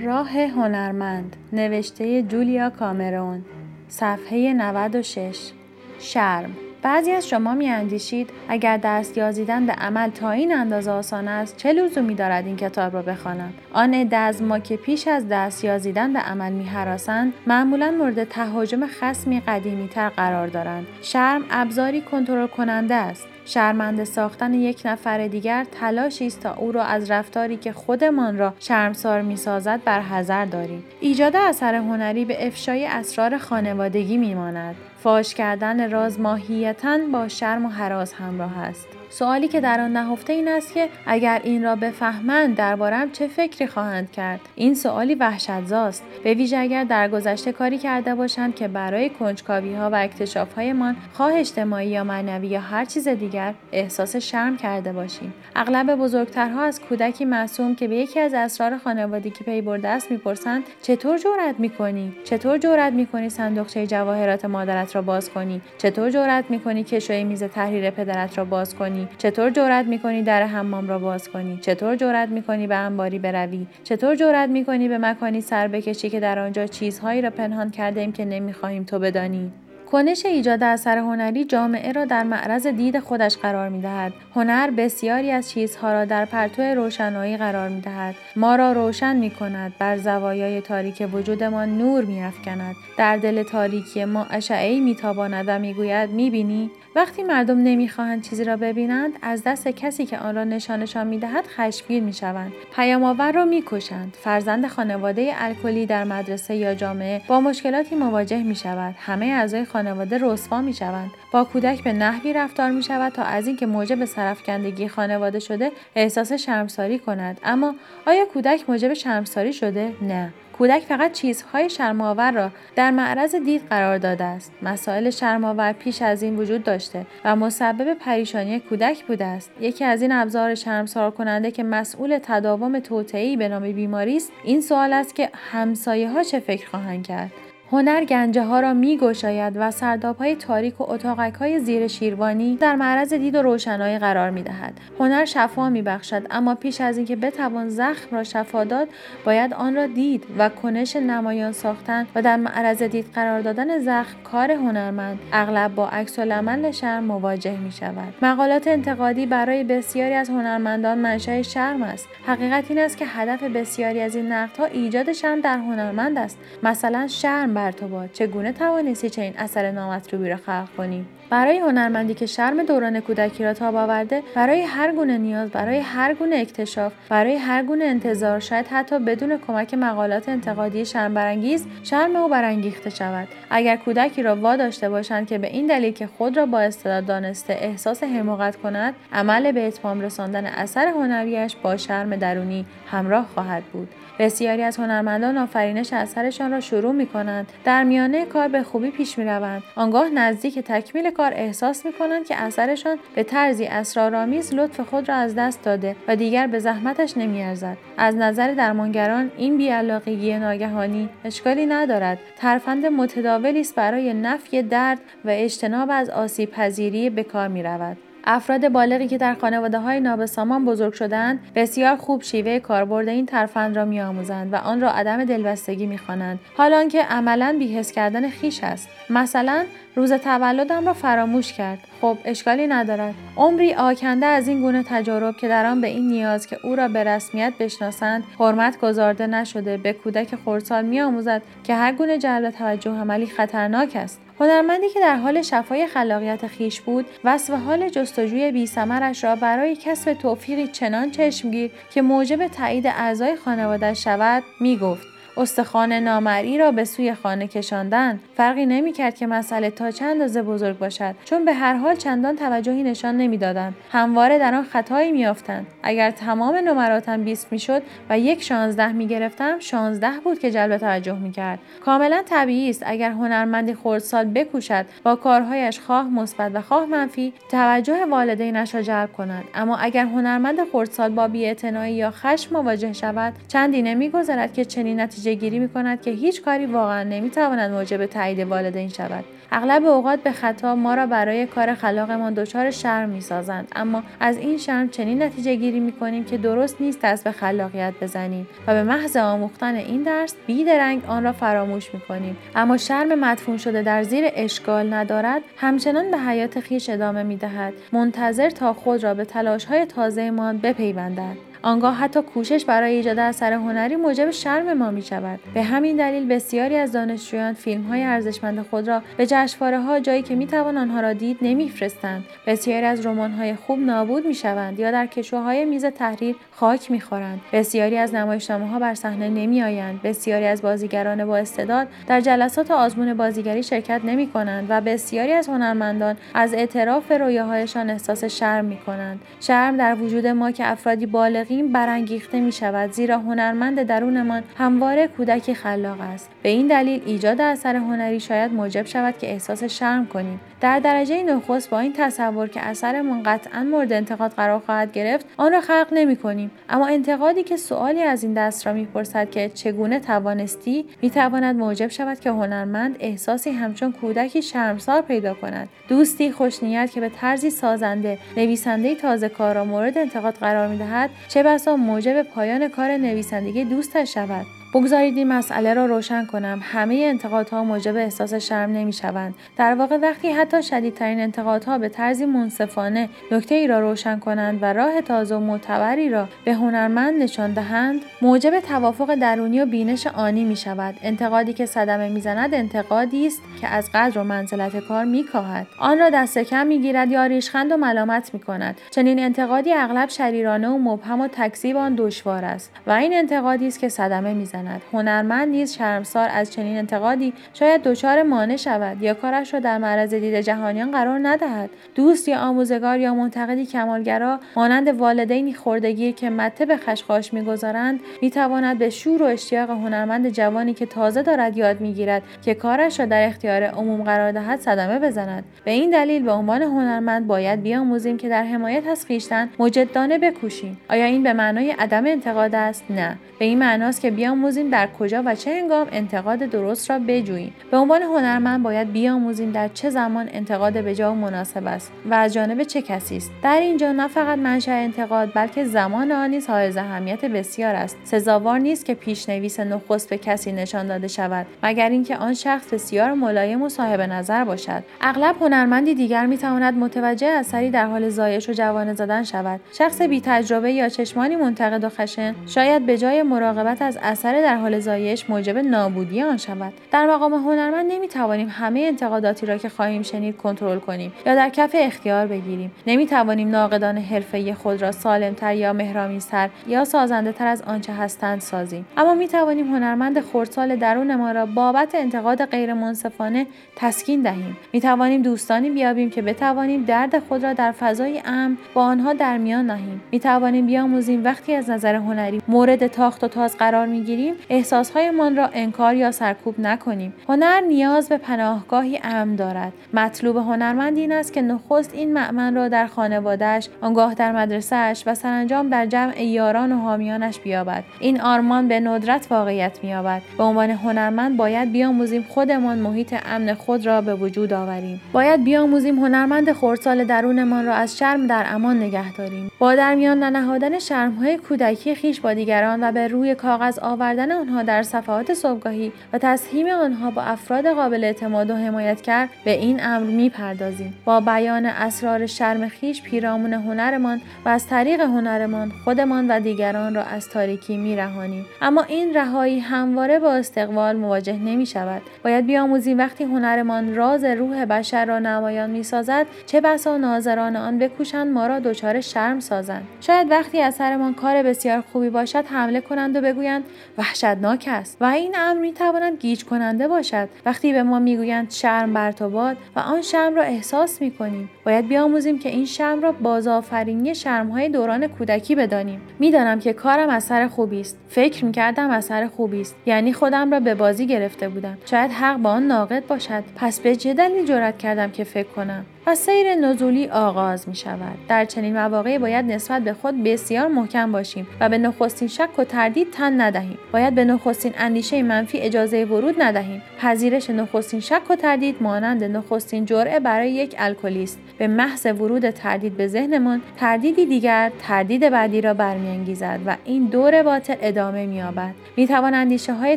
راه هنرمند نوشته جولیا کامرون صفحه 96 شرم. بعضی از شما می اندیشید اگر دست یازیدن به عمل تا این اندازه آسان است چه لزومی دارد این کتاب را بخوانم؟ آن عده از ما که پیش از دست یازیدن به عمل می حراسند معمولا مورد تهاجم خسمی قدیمی تر قرار دارند. شرم ابزاری کنترل کننده است. شرمنده ساختن یک نفر دیگر تلاشی است تا او را از رفتاری که خودمان را شرمسار می‌سازد برحذر داریم. ایجاد اثر هنری به افشای اسرار خانوادگی میماند. فاش کردن راز ماهیتا با شرم و حراس همراه است. سوالی که در آن نهفته این است که اگر این را بفهمند دربارم چه فکری خواهند کرد؟ این سوالی وحشتزاست. به ویژه اگر در گذشته کاری کرده باشند که برای کنجکاوی ها و اکتشاف هایمان خواه اجتماعی یا معنوی یا هر چیز دیگر احساس شرم کرده باشیم. اغلب بزرگترها از کودکی معصوم که به یکی از اسرار خانوادگی پی برده است می‌پرسند چطور جرأت می‌کنی؟ چطور جرأت می‌کنی صندوقچه جواهرات مادرت را باز کنی؟ چطور جرأت می‌کنی کشوی میز تحریر پدرت را باز کنی؟ چطور جرأت می‌کنی در حمام را باز کنی؟ چطور جرأت می‌کنی به انباری بروی؟ چطور جرأت می‌کنی به مکانی سر بکشی که در آنجا چیزهایی را پنهان کرده ایم که نمی‌خواهیم تو بدانی؟ کنش ایجاد اثر هنری جامعه را در معرض دید خودش قرار می دهد. هنر بسیاری از چیزها را در پرتو روشنایی قرار می دهد. ما را روشن می کند. بر زوایای تاریک وجودمان نور می افکند. در دل تاریکی ما اشعه می تاباند و می گوید می بینی؟ وقتی مردم نمی‌خواهند چیزی را ببینند از دست کسی که آن را نشانشان می‌دهد خشمگین می‌شوند پیام آور را می‌کشند فرزند خانواده الکلی در مدرسه یا جامعه با مشکلاتی مواجه می شود همه اعضای خانواده رسوا می شوند با کودک به نحوی رفتار می شود تا از اینکه موجب سرفکندگی خانواده شده احساس شرمساری کند. اما آیا کودک موجب شرمساری شده؟ نه. کودک فقط چیزهای شرمآور را در معرض دید قرار داده است. مسائل شرمآور پیش از این وجود داشته و مسبب پریشانی کودک بوده است. یکی از این ابزار شرمسار کننده که مسئول تداوم توطئه‌ای به نام بیماری است این سوال است که همسایه ها چه فکر خواهند کرد؟ هنر گنجه ها را می گشاید و سرداب های تاریک و اتاقک های زیر شیروانی در معرض دید و روشنایی قرار می دهد. هنر شفا می بخشد اما پیش از اینکه بتوان زخم را شفا داد باید آن را دید و کنش نمایان ساختن و در معرض دید قرار دادن زخم کار هنرمند اغلب با عکس العمل شرم مواجه می شود. مقالات انتقادی برای بسیاری از هنرمندان منشأ شرم است. حقیقت این است که هدف بسیاری از این نقدها ایجاد شرم در هنرمند است. مثلا شرم بر تو باد چگونه توانستی چنین اثر نامطلوبی را خلق کنی؟ برای هنرمندی که شرم دوران کودکی را تاب آورده برای هر گونه نیاز برای هر گونه اکتشاف برای هر گونه انتظار شاید حتی بدون کمک مقالات انتقادی شرم برانگیز شرم او برانگیخته شود. اگر کودکی را واداشته باشند که به این دلیل که خود را با استعداد دانسته احساس حماقت کند عمل به اتمام رساندن اثر هنریش با شرم درونی همراه خواهد بود. بسیاری از هنرمندان آفرینش اثرشان را شروع می کنند در میانه کار به خوبی پیش می روند آنگاه نزدیک تکمیل کار احساس می کنند که اثرشان به طرزی اسرارآمیز لطف خود را از دست داده و دیگر به زحمتش نمیارزد. از نظر درمانگران این بیعلاقگی ناگهانی اشکالی ندارد. ترفند متداولی است برای نفی درد و اجتناب از آسیب پذیری به کار می رود. افراد بالغی که در خانواده های نابسامان بزرگ شدند بسیار خوب شیوه کاربرد این ترفند را میآموزند و آن را عدم دلبستگی می‌خوانند. حال آنکه عملا بیحس کردن خیش است. مثلا روز تولدم را فراموش کرد. خب اشکالی ندارد. عمری آکنده از این گونه تجارب که در آن به این نیاز که او را به رسمیت بشناسند حرمت گذارده نشده به کودک خردسال میآموزد که هر گونه جلب توجه عملی خطرناک است. هنرمندی که در حال شفای خلاقیت خیش بود وصف حال جستجوی بیثمرش را برای کسب توفیقی چنان چشمگیر که موجب تایید اعضای خانواده شود می‌گفت. استخوان نامری را به سوی خانه کشاندن. فرقی نمی‌کرد که مسئله تا چند اندازه بزرگ باشد چون به هر حال چندان توجهی نشان نمی‌دادند. همواره در آن خطایی میافتند. اگر تمام نمراتم 20 می‌شد و یک شانزده می‌گرفتم شانزده بود که جلب توجه می‌کرد. کاملا طبیعی است اگر هنرمندی خردسال بکوشد با کارهایش خواه مثبت و خواه منفی توجه والدینش را جلب کند. اما اگر هنرمند خردسال با بیاعتنایی یا خشم مواجه شود چندی نمیگذرد که چنین نتیجه نتیجه گیری می کند که هیچ کاری واقعا نمی تواند موجب تایید والدین شود. اغلب اوقات به خطا ما را برای کار خلاقمان دچار شرم می‌سازند. اما از این شرم چنین نتیجه گیری می کنیم که درست نیست دست به خلاقیت بزنیم و به محض آموختن این درس بیدرنگ آن را فراموش می کنیم اما شرم مدفون شده در زیر اشکال ندارد همچنان به حیات خیش ادامه می دهد منتظر تا خود را به تلاش های تازهمان بپیوندد. آنگاه حتی کوشش برای ایجاد اثر هنری موجب شرم ما می شود به همین دلیل بسیاری از دانشجویان فیلم های ارزشمند خود را به جشنواره ها جایی که می توان آنها را دید نمیفرستند. بسیاری از رمان های خوب نابود می شوند یا در کشوهای میز تحریر خاک می خورند بسیاری از نمایشنامه ها بر صحنه نمی آیند بسیاری از بازیگران با استعداد در جلسات آزمون بازیگری شرکت نمی کنند و بسیاری از هنرمندان از اعتراف رویاهایشان احساس شرم می کنند شرم در وجود ما که افرادی بالغی برانگیخته می شود زیرا هنرمند درونمان همواره کودکی خلاق است. به این دلیل ایجاد اثر هنری شاید موجب شود که احساس شرم کنیم. در درجه نخست با این تصور که اثرمان قطعا مورد انتقاد قرار خواهد گرفت آن را خلق نمی کنیم اما انتقادی که سوالی از این دست را می‌پرسد که چگونه توانستی می‌تواند موجب شود که هنرمند احساسی همچون کودکی شرمسار پیدا کند. دوستی خوشنیت که به طرزی سازنده نویسنده تازه کار را مورد انتقاد قرار می‌دهد چه بسا موجب پایان کار نویسندگی دوستش شود. بگذارید این مسئله را روشن کنم. همه انتقادها موجب احساس شرم نمی شوند در واقع وقتی حتی شدیدترین انتقادها به طرزی منصفانه نکته ای را روشن کنند و راه تازه و معتبری را به هنرمند نشان دهند موجب توافق درونی و بینش آنی می شود انتقادی که صدمه می‌زند انتقادی است که از قدر و منزلت کار می کاهد. آن را دست کم می گیرد یا ریشخند و ملامت می کند چنین انتقادی اغلب شریرانه و مبهم و تکذیب آن دشوار است و این انتقادی است که صدمه می‌زند. هنرمند نیز شرمسار از چنین انتقادی شاید دچار مانع شود یا کارش را در معرض دید جهانیان قرار ندهد. دوست یا آموزگار یا منتقدی کمالگرا مانند والدینی خردگی که مته به خشخاش می‌گذارند می‌تواند به شور و اشتیاق هنرمند جوانی که تازه دارد یاد می‌گیرد که کارش را در اختیار عموم قرار دهد صدمه بزند. به این دلیل به عنوان هنرمند باید بیاموزیم که در حمایت از خویشتن مجدانه بکوشیم. آیا این به معنای عدم انتقاد است؟ نه. به این معناست که بیاموزیم در کجا و چه هنگام انتقاد درست را بجوییم. به عنوان هنرمند باید بیاموزیم در چه زمان انتقاد به جا و مناسب است و از جانب چه کسی است. در اینجا نه فقط منشأ انتقاد بلکه زمان آن نیز حائز اهمیت بسیار است. سزاوار نیست که پیشنویس نخست به کسی نشان داده شود مگر اینکه آن شخص بسیار ملایم و صاحب نظر باشد. اغلب هنرمندی دیگر می‌تواند متوجه اثری در حال زایش و جوانه زدن شود. شخص بی تجربه یا چشمانی منتقد و خشن شاید به جای مراقبت از اثر در حال زایش موجب نابودی آن شود. در مقام هنرمند نمی‌توانیم همه انتقاداتی را که خواهیم شنید کنترل کنیم یا در کف اختیار بگیریم. نمی‌توانیم ناقدان حرفه خود را سالمتر یا مهرامیزتر یا سازنده تر از آنچه هستند سازیم. اما می‌توانیم هنرمند خردسال درون ما را بابت انتقاد غیر منصفانه تسکین دهیم. می‌توانیم دوستانی بیابیم که بتوانیم درد خود را در فضای امن با آنها در میان نهیم. می‌توانیم بیاموزیم وقتی از نظر هنری مورد تاخت و تاز قرار می‌گیریم احساسهایمان را انکار یا سرکوب نکنیم. هنر نیاز به پناهگاهی امن دارد. مطلوب هنرمند این است که نخست این معمن را در خانوادهش آنگاه در مدرسهاش و سرانجام در جمع یاران و حامیانش بیابد. این آرمان به ندرت واقعیت مییابد. به عنوان هنرمند باید بیاموزیم خودمان محیط امن خود را به وجود آوریم. باید بیاموزیم هنرمند خردسال درونمان را از شرم در امان نگه داریم. با در میان ننهادن شرمهای کودکی خیش با دیگران و به روی کاغذ آوردن آنها در صفحات صبحگاهی و تسهیم آنها با افراد قابل اعتماد و حمایت کرد به این امر می‌پردازیم. با بیان اسرار شرم خیش پیرامون هنرمان و از طریق هنرمان خودمان و دیگران را از تاریکی میرهانیم. اما این رهایی همواره با استقبال مواجه نمی شود باید بیاموزیم وقتی هنرمان راز روح بشر را نمایان می‌سازد چه بسا ناظران آن بکوشند ما را دچار شرم سازند. شاید وقتی اثرمان کار بسیار خوبی باشد حمله کنند و بگویند وحشتناک است و این امر می تواند گیج کننده باشد. وقتی به ما می‌گویند شرم بر تو باد و آن شرم را احساس می کنیم باید بیاموزیم که این شرم را بازآفرینی شرمهای دوران کودکی بدانیم. می‌دانم که کارم اثر خوبی است. فکر می کردم اثر خوبی است. یعنی خودم را به بازی گرفته بودم. شاید حق با آن ناقد باشد. پس به چه دلیل جرأت کردم که فکر کنم؟ و سیر نزولی آغاز می شود. در چنین مواقعی باید نسبت به خود بسیار محکم باشیم و به نخستین شک و تردید تن ندهیم. باید به نخستین اندیشه منفی اجازه ورود ندهیم. پذیرش نخستین شک و تردید مانند نخستین جرعه برای یک الکلیست به محض ورود تردید به ذهنمان تردیدی دیگر تردید بعدی را برمیانگیزد و این دور باطل ادامه مییابد می‌توان اندیشه های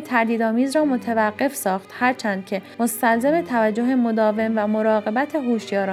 تردیدآمیز را متوقف ساخت هرچند که مستلزم توجه مداوم و مراقبت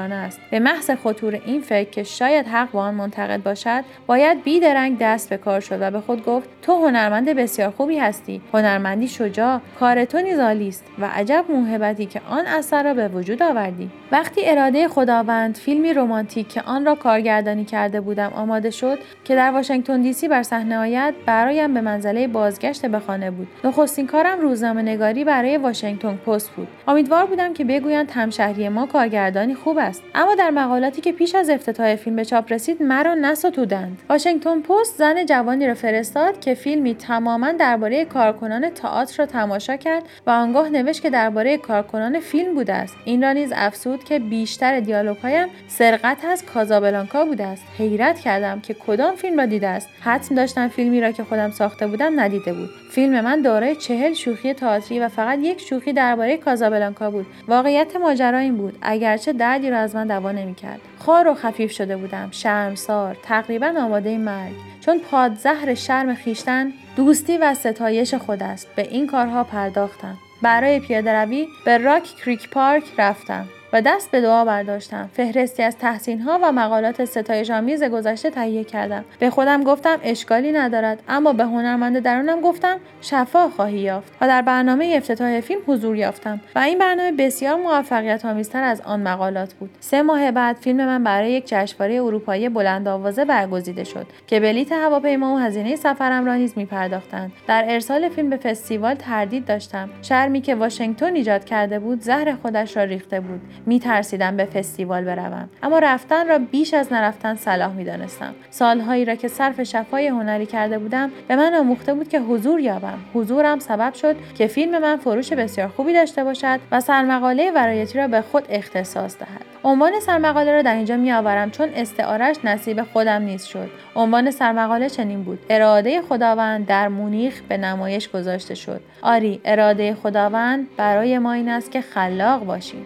هوشیارانه است. به محض خطور این فکر که شاید حق با آن منتقد باشد باید بیدرنگ دست به کار شد و به خود گفت تو هنرمند بسیار خوبی هستی. هنرمندی شجاع کار تو نیز است و عجب موهبتی که آن اثر را به وجود آوردی. وقتی اراده خداوند فیلمی رمانتیک که آن را کارگردانی کرده بودم آماده شد که در واشنگتن دی سی بر صحنه آید برایم به منزله بازگشت به خانه بود. نخستین کارم روزنامه نگاری برای واشنگتن پست بود. امیدوار بودم که بگویند همشهری ما کارگردانی خوب است. اما در مقالاتی که پیش از افتتاح فیلم به چاپ رسید مرا نستودند. واشنگتن پست زن جوانی را فرستاد که فیلمی تماما درباره کارکنان تئاتر را تماشا کرد و آنگاه نوشت که درباره کارکنان فیلم بوده است. این را نیز افسود که بیشتر دیالوگهایم سرقت از کازابلانکا بوده است. حیرت کردم که کدام فیلم را دیده است. حتم داشتم فیلمی را که خودم ساخته بودم ندیده بود. فیلم من دارای چهل شوخی تئاتری و فقط یک شوخی درباره کازابلانکا بود. واقعیت ماجرا این بود. اگرچه دردی را از من دوا نمی‌کرد. خار و خفیف شده بودم. شرمسار. تقریبا آماده مرگ. چون پادزهر شرم خیشتن دوستی و ستایش خود است. به این کارها پرداختم. برای پیاده روی به راک کریک پارک رفتم. و دست به دعا برداشتم. فهرستی از تحسین ها و مقالات ستایش آمیز گذشته تهیه کردم. به خودم گفتم اشکالی ندارد اما به هنرمند درونم گفتم شفا خواهی یافت و در برنامه افتتاح فیلم حضور یافتم و این برنامه بسیار موفقیت آمیزتر از آن مقالات بود. سه ماه بعد فیلم من برای یک جشنواره اروپایی بلند آوازه برگزیده شد که بلیت هواپیما و هزینه سفرم را نیز میپرداختند. در ارسال فیلم به فستیوال تردید داشتم. شرمی که واشنگتن ایجاد کرده بود زهر خودش را ریخته بود. می ترسیدم به فستیوال بروم. اما رفتن را بیش از نرفتن صلاح می دانستم سالهایی را که صرف شفای هنری کرده بودم به من آموخته بود که حضور یابم. حضورم سبب شد که فیلم من فروش بسیار خوبی داشته باشد و سرمقاله ورایتی را به خود اختصاص دهد. عنوان سرمقاله را در اینجا می آورم چون استعارش نصیب خودم نیز شد. عنوان سرمقاله چنین بود. اراده خداوند در مونیخ به نمایش گذاشته شد. آری اراده خداوند برای ما این است که خلاق باشیم.